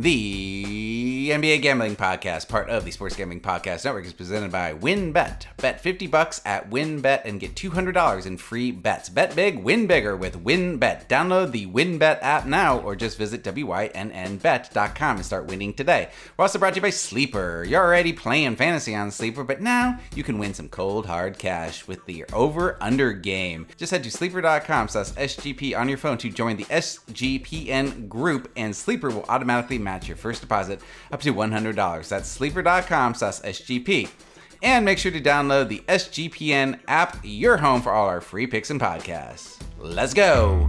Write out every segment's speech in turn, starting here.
The NBA Gambling Podcast, part of the Sports Gambling Podcast Network, is presented by WynnBET. Bet 50 bucks at WynnBET and get $200 in free bets. Bet big, win bigger with WynnBET. Download the WynnBET app now or just visit WYNNBet.com and start winning today. We're also brought to you by Sleeper. You're already playing fantasy on Sleeper, but now you can win some cold hard cash with the over-under game. Just head to sleeper.com slash SGP on your phone to join the SGPN group, and Sleeper will automatically match your first deposit up to $100. That's sleeper.com slash SGP. And make sure to download the SGPN app, your home for all our free picks and podcasts. Let's go.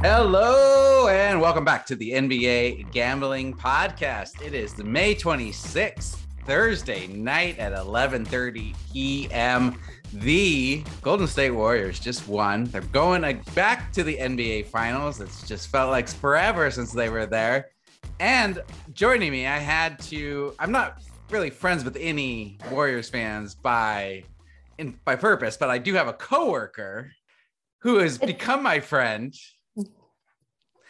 Hello and welcome back to the NBA Gambling Podcast. It is the May 26th, Thursday night at 11:30 p.m. The Golden State Warriors just won. They're going back to the NBA Finals. It's just felt like forever since they were there. And joining me, I had to. I'm not really friends with any Warriors fans by in by purpose, but I do have a coworker who has become my friend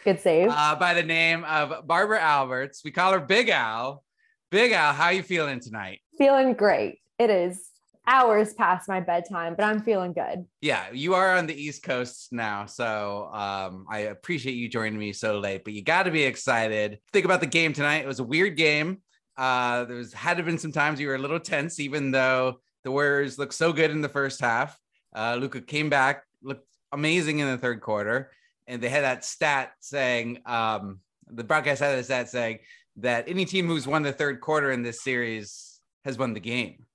Good save. uh, by the name of Barbara Alberts. We call her Big Al. Big Al, how you feeling tonight? feeling great. It is hours past my bedtime, but I'm feeling good. Yeah, you are on the East Coast now, so um, I appreciate you joining me so late. But you got to be excited. Think about the game tonight. It was a weird game. Uh, there was had to been some times you were a little tense, even though the Warriors looked so good in the first half. Uh, Luka came back, looked amazing in the third quarter, and they had that stat saying um, the broadcast had a stat saying that any team who's won the third quarter in this series has won the game.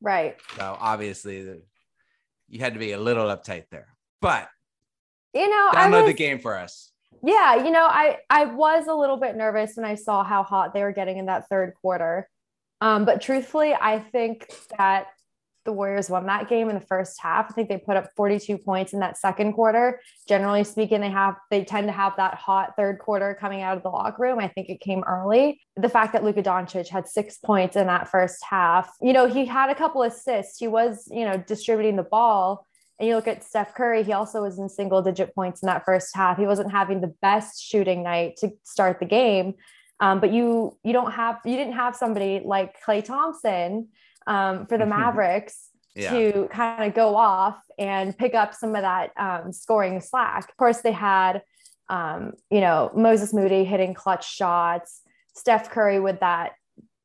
Right. So obviously, you had to be a little uptight there. But You know, I download was, the game for us. yeah, you know, I I was a little bit nervous when I saw how hot they were getting in that third quarter. Um, but truthfully, I think that the Warriors won that game in the first half. I think they put up 42 points in that second quarter. Generally speaking, they have they tend to have that hot third quarter coming out of the locker room. I think it came early. The fact that Luka Doncic had six points in that first half, you know, he had a couple assists. He was, you know, distributing the ball. And you look at Steph Curry, he also was in single digit points in that first half. He wasn't having the best shooting night to start the game. Um, but you you don't have you didn't have somebody like Klay Thompson um, for the Mavericks Yeah. to kind of go off and pick up some of that um, scoring slack. Of course, they had um, you know Moses Moody hitting clutch shots, Steph Curry with that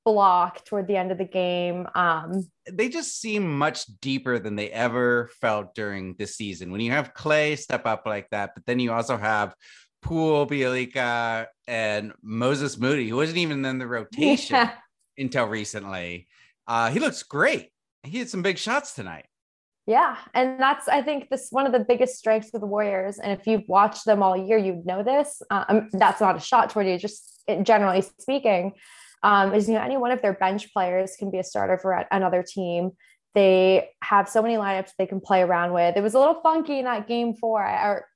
block toward the end of the game. Um, They just seem much deeper than they ever felt during the season. When you have Klay step up like that, but then you also have Poole, Bjelica, and Moses Moody, who wasn't even in the rotation yeah. until recently. Uh, he looks great. He had some big shots tonight. Yeah, and that's I think this one of the biggest strengths of the Warriors. And if you've watched them all year, you'd know this. Um, that's not a shot toward you, just generally speaking. Um, is you know any one of their bench players can be a starter for another team. They have so many lineups they can play around with. It was a little funky in that game four, or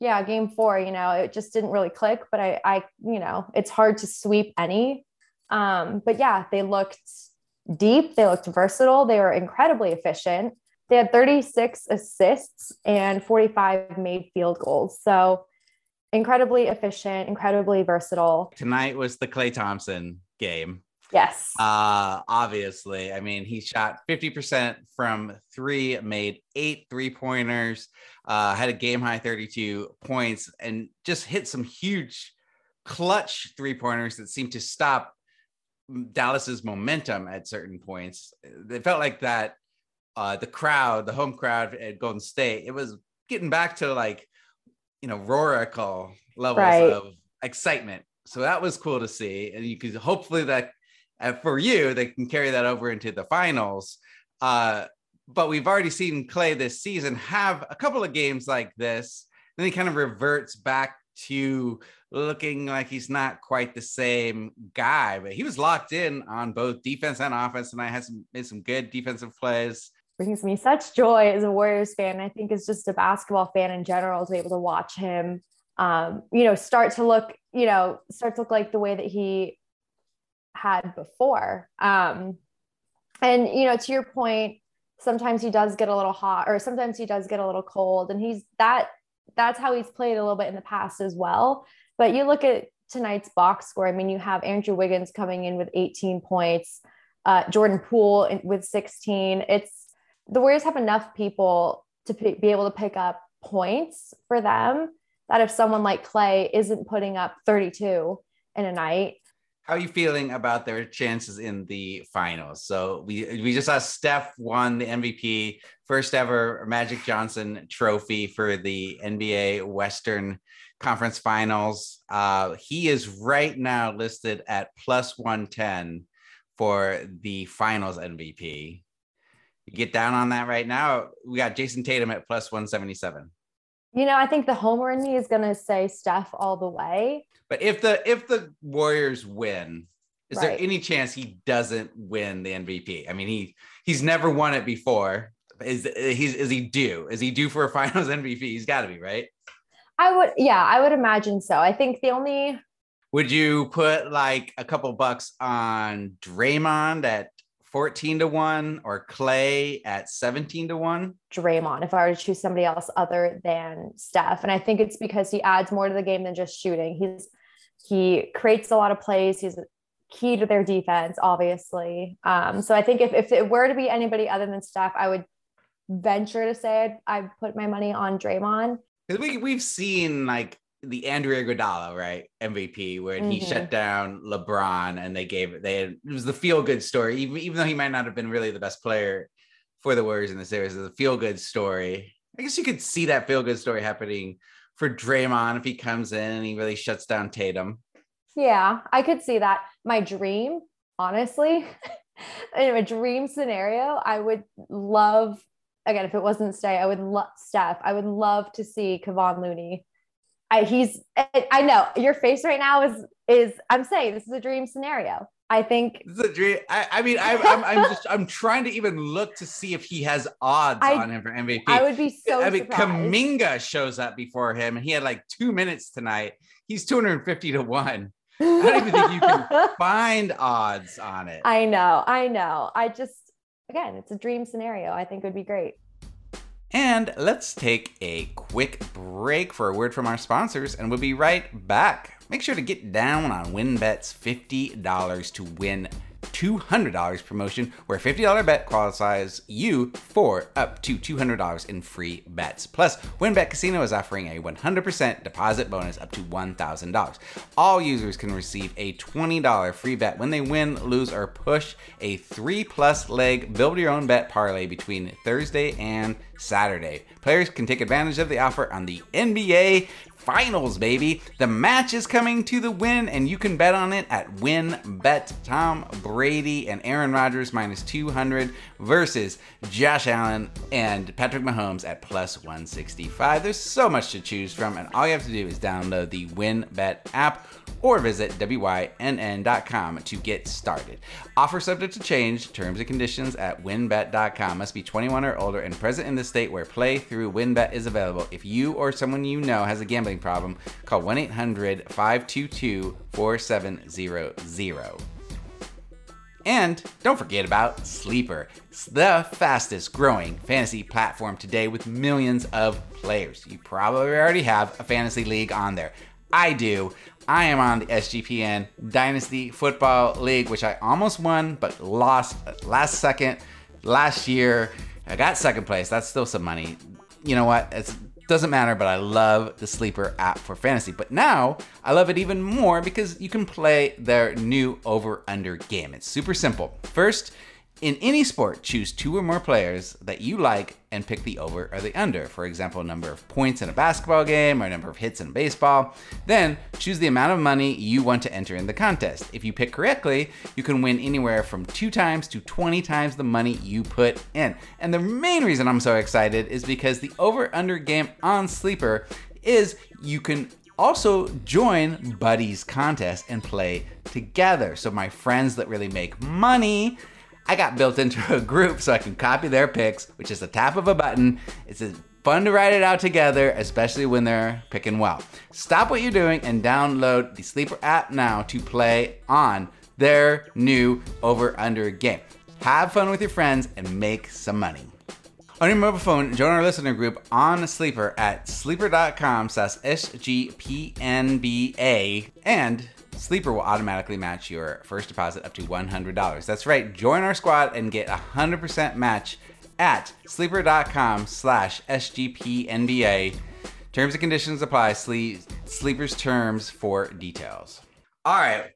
yeah, game four. You know, it just didn't really click. But I, I, you know, it's hard to sweep any. Um, but yeah, they looked deep. They looked versatile. They were incredibly efficient. They had 36 assists and 45 made field goals. So incredibly efficient, incredibly versatile. Tonight was the Klay Thompson game. Yes. Uh, obviously, I mean, he shot 50% from three, made eight three pointers, uh, had a game high 32 points, and just hit some huge clutch three pointers that seemed to stop Dallas's momentum at certain points. It felt like that uh, the crowd, the home crowd at Golden State, it was getting back to like, you know, Roaracle levels Right. of excitement. So that was cool to see. And you could hopefully that uh, for you, they can carry that over into the finals. Uh, but we've already seen Klay this season have a couple of games like this. Then he kind of reverts back to looking like he's not quite the same guy, but he was locked in on both defense and offense. And I had some made some good defensive plays. Brings me such joy as a Warriors fan. I think as just a basketball fan in general to be able to watch him, um, you know, start to look, you know, start to look like the way that he had before. Um, and you know, to your point, sometimes he does get a little hot or sometimes he does get a little cold and he's that that's how he's played a little bit in the past as well but you look at tonight's box score i mean you have andrew wiggins coming in with 18 points uh, jordan poole with 16 it's the warriors have enough people to p- be able to pick up points for them that if someone like klay isn't putting up 32 in a night how are you feeling about their chances in the finals? So we we just saw Steph won the MVP, first ever Magic Johnson trophy for the NBA Western Conference Finals. Uh, he is right now listed at plus 110 for the finals MVP. You get down on that right now. We got Jayson Tatum at plus 177. You know, I think the homer in me is going to say Steph all the way. But if the if the Warriors win, is right. there any chance he doesn't win the MVP? I mean, he he's never won it before. Is he's is he due? Is he due for a Finals MVP? He's got to be right. I would, yeah, I would imagine so. I think the only. Would you put like a couple bucks on Draymond at 14 to 1 or Klay at 17 to 1? Draymond, if I were to choose somebody else other than Steph. And I think it's because he adds more to the game than just shooting. He's he creates a lot of plays. He's key to their defense, obviously. Um, so I think if, if it were to be anybody other than Steph, I would venture to say I'd, I'd put my money on Draymond. We, we've seen like the Andre Iguodala, right? MVP, where mm-hmm. he shut down LeBron and they gave it, they had, it was the feel good story, even, even though he might not have been really the best player for the Warriors in the series, it was a feel good story. I guess you could see that feel good story happening for Draymond if he comes in and he really shuts down Tatum. Yeah, I could see that. My dream, honestly, in a dream scenario, I would love again if it wasn't Stay, I would love Steph. I would love to see Kevon Looney I, he's I know your face right now is is I'm saying this is a dream scenario. I think this is a dream. I, I mean, I, am I'm, I'm just I'm trying to even look to see if he has odds I, on him for MVP. I would be so. I mean, surprised. Kuminga shows up before him, and he had like two minutes tonight. He's 250 to one. I don't even think you can find odds on it. I know, I know. I just again, it's a dream scenario. I think it would be great. And let's take a quick break for a word from our sponsors, and we'll be right back. Make sure to get down on WynnBET's $50 to win $200 promotion where a $50 bet qualifies you for up to $200 in free bets. Plus, WynnBET Casino is offering a 100% deposit bonus up to $1,000. All users can receive a $20 free bet when they win, lose, or push a three plus leg build your own bet parlay between Thursday and Saturday. Players can take advantage of the offer on the NBA finals, baby. The match is coming to the win, and you can bet on it at WynnBET. Tom Brady and Aaron Rodgers minus 200 versus Josh Allen and Patrick Mahomes at plus 165. There's so much to choose from, and all you have to do is download the WynnBET app or visit WYNN.com to get started. Offer subject to change, terms and conditions at wynnbet.com. Must be 21 or older and present in the state where play through WynnBET is available. If you or someone you know has a gambling problem, call 1 800 522 4700. And don't forget about Sleeper, the fastest growing fantasy platform today with millions of players. You probably already have a fantasy league on there. I do. I am on the SGPN Dynasty Football League, which I almost won, but lost last second last year. I got second place. That's still some money. You know what? It doesn't matter, but I love the Sleeper app for fantasy. But now I love it even more because you can play their new over under game. It's super simple. First, in any sport, choose two or more players that you like and pick the over or the under. For example, number of points in a basketball game or number of hits in baseball. Then choose the amount of money you want to enter in the contest. If you pick correctly, you can win anywhere from two times to 20 times the money you put in. And the main reason I'm so excited is because the over under game on Sleeper is you can also join Buddies contest and play together. So my friends that really make money I got built into a group so I can copy their picks, which is a tap of a button. It's fun to write it out together, especially when they're picking well. Stop what you're doing and download the Sleeper app now to play on their new over under game. have fun with your friends, and make some money. On your mobile phone, join our listener group on Sleeper at sleeper.com slash SGPNBA and Sleeper will automatically match your first deposit up to $100. That's right, join our squad and get a 100% match at sleeper.com slash SGPNBA. Terms and conditions apply. Sleeper's terms for details. All right,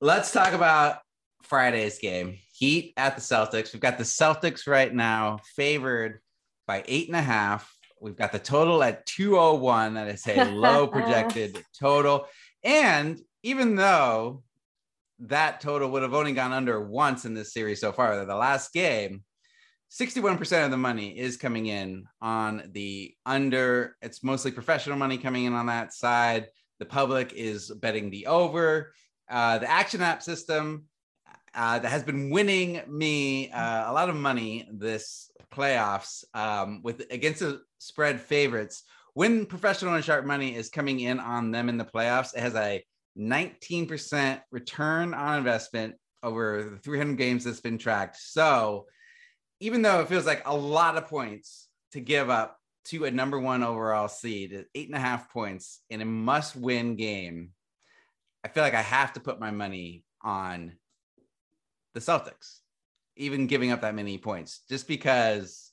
let's talk about Friday's game. Heat at the Celtics. We've got the Celtics right now favored by eight and a half. We've got the total at 201. That is a low projected total. And even though that total would have only gone under once in this series so far, the last game, 61% of the money is coming in on the under. It's mostly professional money coming in on that side. The public is betting the over. Uh, the action app system uh, that has been winning me uh, a lot of money this playoffs um, with against the spread favorites. When professional and sharp money is coming in on them in the playoffs, it has a 19% return on investment over the 300 games that's been tracked. So even though it feels like a lot of points to give up to a number one overall seed, eight and a half points in a must win game, I feel like I have to put my money on the Celtics, even giving up that many points, just because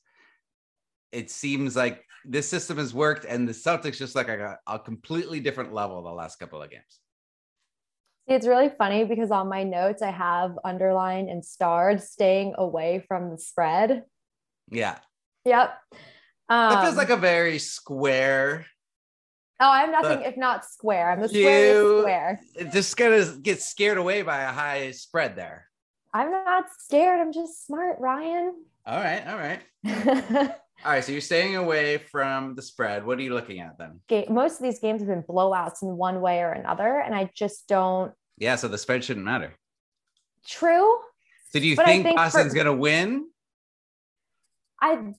it seems like this system has worked and the Celtics just like a, a completely different level the last couple of games. It's really funny because on my notes I have underlined and starred staying away from the spread. Yeah. Yep. Um, that feels like a very square. Oh, I'm nothing if not square. I'm the square square. Just gonna get scared away by a high spread there. I'm not scared. I'm just smart, Ryan. All right. All right. All right, so you're staying away from the spread. What are you looking at then? Most of these games have been blowouts in one way or another, and I just don't. Yeah, so the spread shouldn't matter. True. So do you think, think, Boston's for... going to win? I,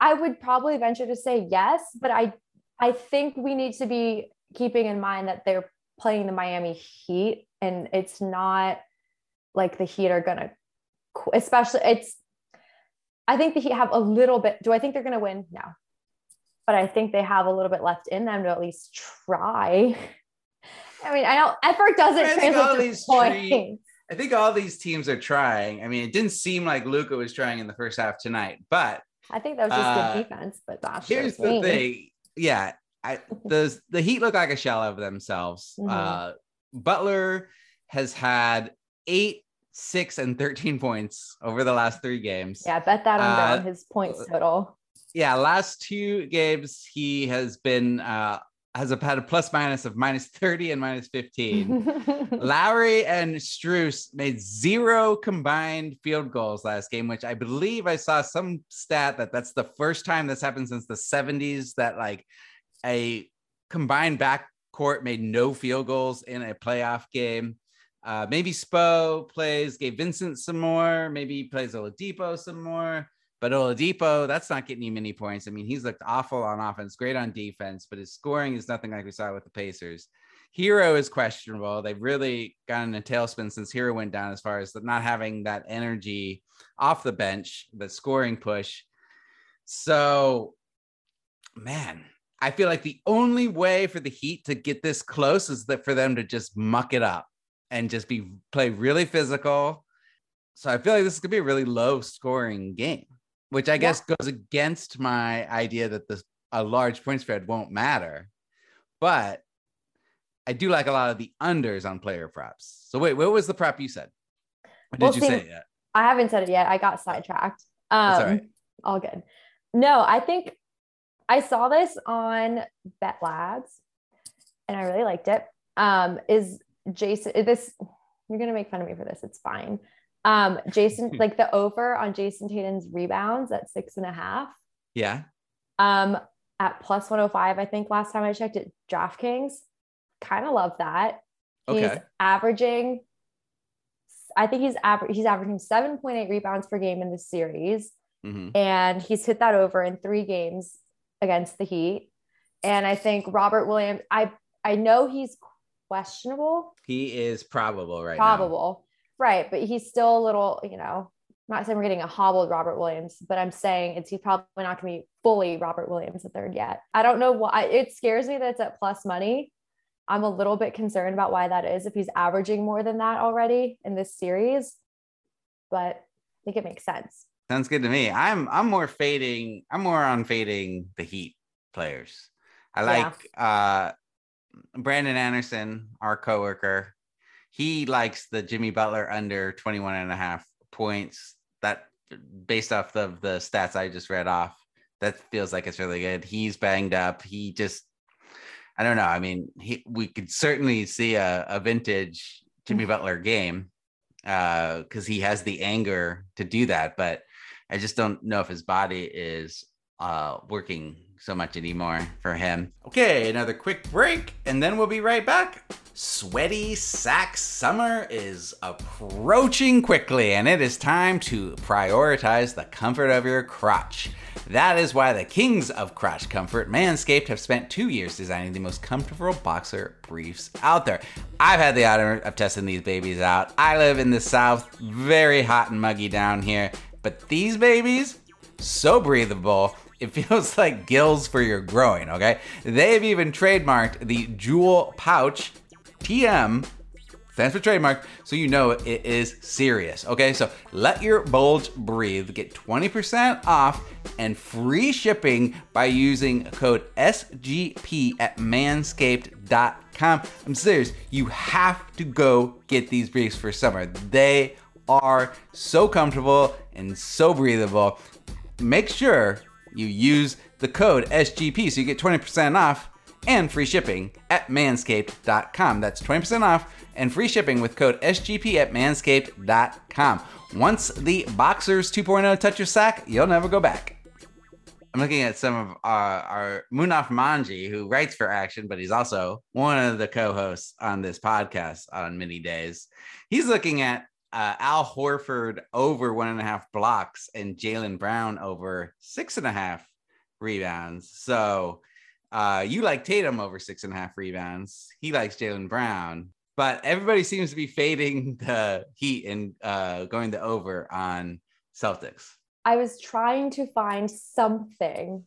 I would probably venture to say yes, but I, I think we need to be keeping in mind that they're playing the Miami Heat, and it's not like the Heat are going to, especially it's I think that he have a little bit. Do I think they're going to win? No, but I think they have a little bit left in them to at least try. I mean, I know effort doesn't I translate to points. I think all these teams are trying. I mean, it didn't seem like Luka was trying in the first half tonight, but I think that was just uh, good defense. But that's here's the me. thing. Yeah, I, the the Heat look like a shell of themselves. Mm-hmm. Uh, Butler has had eight six and 13 points over the last three games. Yeah, bet that on uh, his points total. Yeah, last two games he has been uh has a, had a plus minus of minus 30 and minus 15. Lowry and Strus made zero combined field goals last game, which I believe I saw some stat that that's the first time this happened since the 70s that like a combined backcourt made no field goals in a playoff game. Uh, maybe Spo plays Gabe Vincent some more. Maybe he plays Oladipo some more. But Oladipo, that's not getting you many points. I mean, he's looked awful on offense, great on defense, but his scoring is nothing like we saw with the Pacers. Herro is questionable. They've really gotten a tailspin since Herro went down as far as not having that energy off the bench, the scoring push. So, man, I feel like the only way for the Heat to get this close is that for them to just muck it up and just be play really physical. So I feel like this is gonna be a really low scoring game, which I yeah. guess goes against my idea that the a large point spread won't matter. But I do like a lot of the unders on player props. So wait, what was the prop you said? Or did well, you see, say it yet? I haven't said it yet. I got sidetracked. Um, all, right. all good. No, I think I saw this on Bet Labs and I really liked it. Um, is Jayson, this you're gonna make fun of me for this. It's fine. Um, Jayson, like the over on Jayson Tatum's rebounds at six and a half. Yeah. Um, at plus 105, I think last time I checked it, DraftKings. Kind of love that. Okay. He's averaging, I think he's aver- he's averaging 7.8 rebounds per game in this series. Mm-hmm. And he's hit that over in three games against the Heat. And I think Robert Williams, I I know he's questionable. He is probable right probable. Now. Right. But he's still a little, you know, I'm not saying we're getting a hobbled Robert Williams, but I'm saying it's he's probably not going to be fully Robert Williams the third yet. I don't know why it scares me that it's at plus money. I'm a little bit concerned about why that is if he's averaging more than that already in this series, but I think it makes sense. Sounds good to me. I'm I'm more fading. I'm more on fading the Heat players. I like yeah. uh Brandon Anderson, our coworker. He likes the Jimmy Butler under 21 and a half points. That based off of the stats I just read off, that feels like it's really good. He's banged up. He just I don't know. I mean, he, we could certainly see a, a vintage Jimmy Butler game because uh, he has the anger to do that. But I just don't know if his body is uh, working so much anymore for him. Okay, another quick break, and then we'll be right back. Sweaty sack summer is approaching quickly, and it is time to prioritize the comfort of your crotch. That is why the kings of crotch comfort, Manscaped, have spent two years designing the most comfortable boxer briefs out there. I've had the honor of testing these babies out. I live in the south, very hot and muggy down here, but these babies, so breathable it feels like gills for your groin, okay? They've even trademarked the jewel pouch TM stands for trademark, so you know it is serious. Okay, so let your bulge breathe. Get 20% off and free shipping by using code SGP at manscaped.com. I'm serious, you have to go get these briefs for summer. They are so comfortable and so breathable. Make sure you use the code SGP so you get 20% off and free shipping at manscaped.com. That's 20% off and free shipping with code SGP at manscaped.com. Once the Boxers 2.0 touch your sack, you'll never go back. I'm looking at some of our, our Munaf Manji, who writes for Action, but he's also one of the co-hosts on this podcast on many days. He's looking at uh, Al Horford over one and a half blocks and Jaylen Brown over six and a half rebounds. So uh, you like Tatum over six and a half rebounds. He likes Jaylen Brown, but everybody seems to be fading the Heat and uh, going the over on Celtics. I was trying to find something,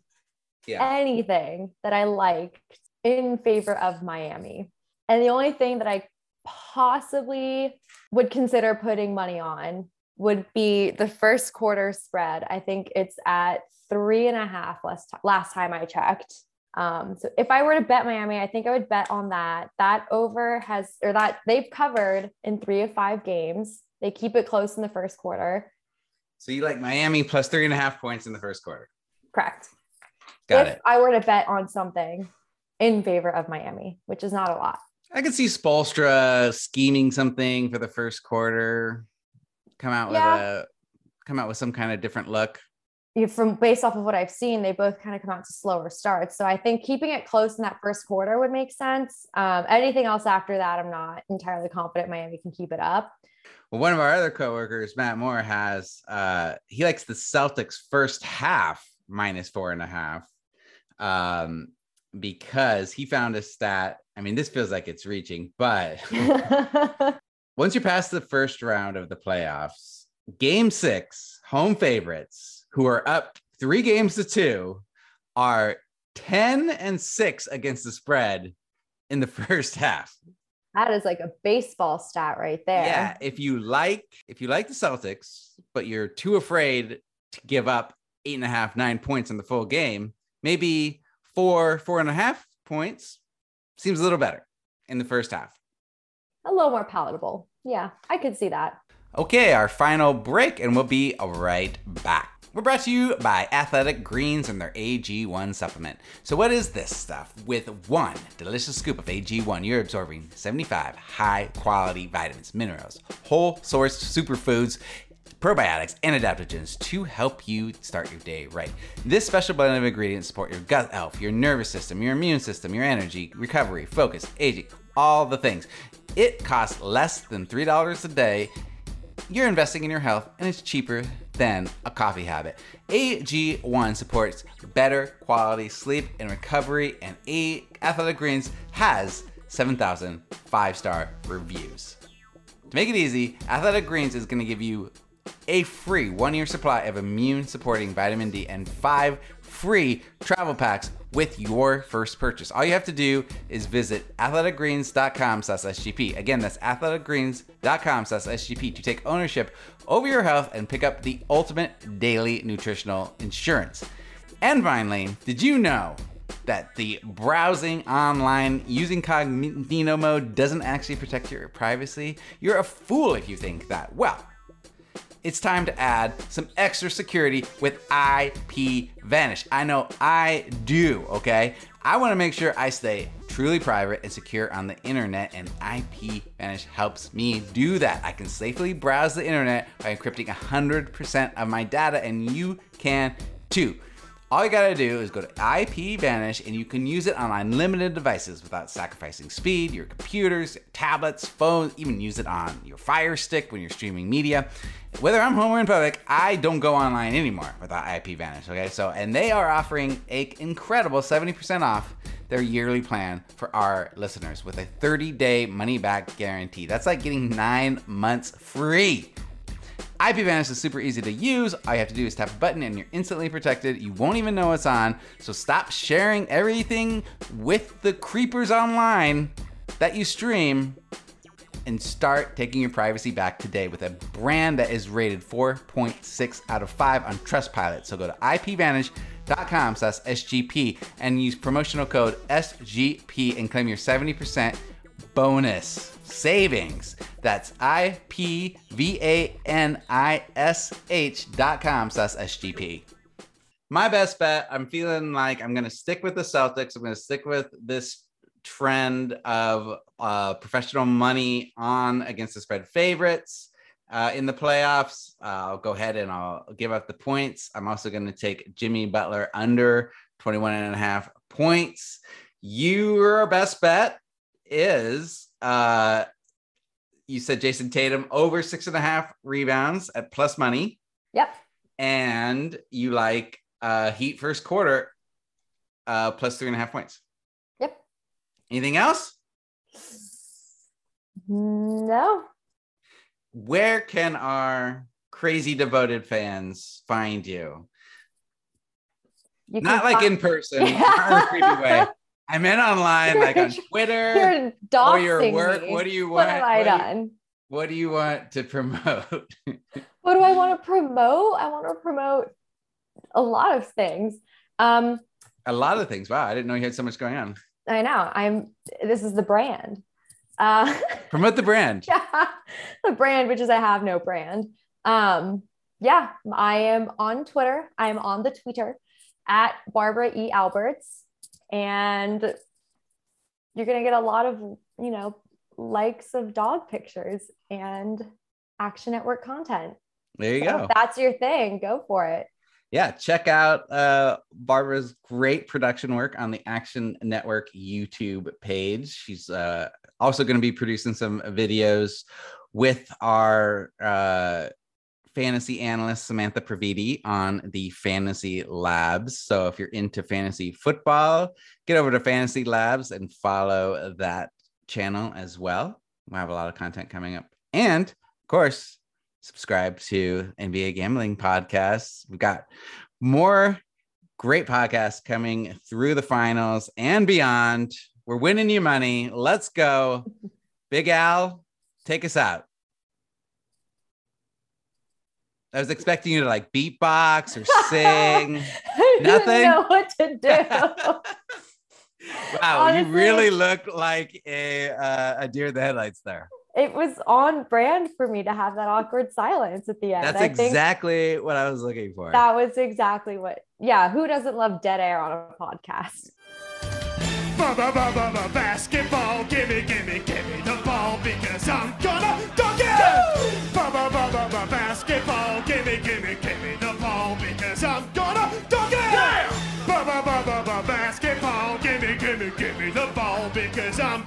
yeah. anything that I liked in favor of Miami. And the only thing that I possibly would consider putting money on would be the first quarter spread. I think it's at three and a half last, last time I checked. Um, so if I were to bet Miami, I think I would bet on that. That over has, or that they've covered in three of five games. They keep it close in the first quarter. So you like Miami plus three and a half points in the first quarter? Correct. Got if it. I were to bet on something in favor of Miami, which is not a lot. I could see Spoelstra scheming something for the first quarter, come out yeah. with a come out with some kind of different look from based off of what I've seen, they both kind of come out to slower starts. So I think keeping it close in that first quarter would make sense. Um, anything else after that, I'm not entirely confident Miami can keep it up. Well, one of our other coworkers, Matt Moore, has uh, he likes the Celtics first half minus four and a half um, because he found a stat. I mean, this feels like it's reaching, but once you pass the first round of the playoffs, game six, home favorites who are up three games to two, are 10 and six against the spread in the first half. That is like a baseball stat right there. Yeah. If you like, if you like the Celtics, but you're too afraid to give up eight and a half, nine points in the full game, maybe four, four and a half points seems a little better in the first half. A little more palatable. Yeah, I could see that. Okay, our final break, and we'll be right back. We're brought to you by Athletic Greens and their AG1 supplement. So, what is this stuff? With one delicious scoop of AG1, you're absorbing 75 high quality vitamins, minerals, whole sourced superfoods, probiotics, and adaptogens to help you start your day right. This special blend of ingredients support your gut health, your nervous system, your immune system, your energy, recovery, focus, aging, all the things. It costs less than $3 a day you're investing in your health and it's cheaper than a coffee habit. AG1 supports better quality sleep and recovery, and A Athletic Greens has 7,000 five star reviews. To make it easy, Athletic Greens is going to give you a free one year supply of immune supporting vitamin D and five free travel packs with your first purchase. All you have to do is visit athleticgreens.com slash SGP. Again, that's athleticgreens.com slash SGP to take ownership over your health and pick up the ultimate daily nutritional insurance. And finally, did you know that the browsing online using cognito mode doesn't actually protect your privacy? You're a fool if you think that. Well, it's time to add some extra security with IP Vanish. I know I do, okay? I wanna make sure I stay truly private and secure on the internet, and IP Vanish helps me do that. I can safely browse the internet by encrypting 100% of my data, and you can too. All you gotta do is go to IP Vanish and you can use it on unlimited devices without sacrificing speed, your computers, tablets, phones, even use it on your Fire Stick when you're streaming media. Whether I'm home or in public, I don't go online anymore without IP Vanish, okay? So, and they are offering a incredible 70% off their yearly plan for our listeners with a 30-day money-back guarantee. That's like getting nine months free. IPVanish is super easy to use. All you have to do is tap a button and you're instantly protected. You won't even know it's on. So stop sharing everything with the creepers online that you stream and start taking your privacy back today with a brand that is rated 4.6 out of 5 on Trustpilot. So go to ipvanish.com slash SGP and use promotional code SGP and claim your 70% bonus savings. That's I P V A N I S H dot com slash SGP. My best bet, I'm feeling like I'm going to stick with the Celtics. I'm going to stick with this trend of uh, professional money on against the spread favorites. Uh, in the playoffs, uh, I'll go ahead and I'll give up the points. I'm also going to take Jimmy Butler under 21 and a half points. Your best bet is uh, you said Jayson Tatum over six and a half rebounds at plus money. Yep. And you like uh, Heat first quarter uh, plus three and a half points. Yep. Anything else? No. Where can our crazy devoted fans find you? you Not like find- in person, not in a creepy way. I meant online, like on Twitter You're or your work. Me. What do you want? What have I what done? Do you, what do you want to promote? what do I want to promote? I want to promote a lot of things. Um, a lot of things. Wow, I didn't know you had so much going on. I know. I'm. This is the brand. Uh, promote the brand. yeah, the brand, which is I have no brand. Um, yeah, I am on Twitter. I am on the Twitter at Barbara E Alberts and you're going to get a lot of you know likes of dog pictures and action network content. There you so go. that's your thing. Go for it. Yeah check out uh barbara's great production work on the action network youtube page. She's uh also going to be producing some videos with our uh fantasy analyst Samantha Praviti on the Fantasy Labs. So if you're into fantasy football, get over to Fantasy Labs and follow that channel as well. We have a lot of content coming up. And of course, subscribe to NBA Gambling Podcasts. We've got more great podcasts coming through the finals and beyond. We're winning you money. Let's go. Big Al, take us out. I was expecting you to like beatbox or sing. Nothing. I didn't know what to do. wow, Honestly, you really look like a uh, a deer in the headlights there. It was on brand for me to have that awkward silence at the end. That's I exactly what I was looking for. That was exactly what. Yeah, who doesn't love dead air on a podcast? Bubba Baba basketball, gimme, gimme, gimme the ball because I'm gonna dunk it. Baba bubba basketball, gimme, gimme, gimme the ball because I'm gonna dunk it. Yeah. Basketball, gimme, gimme, gimme the ball because I'm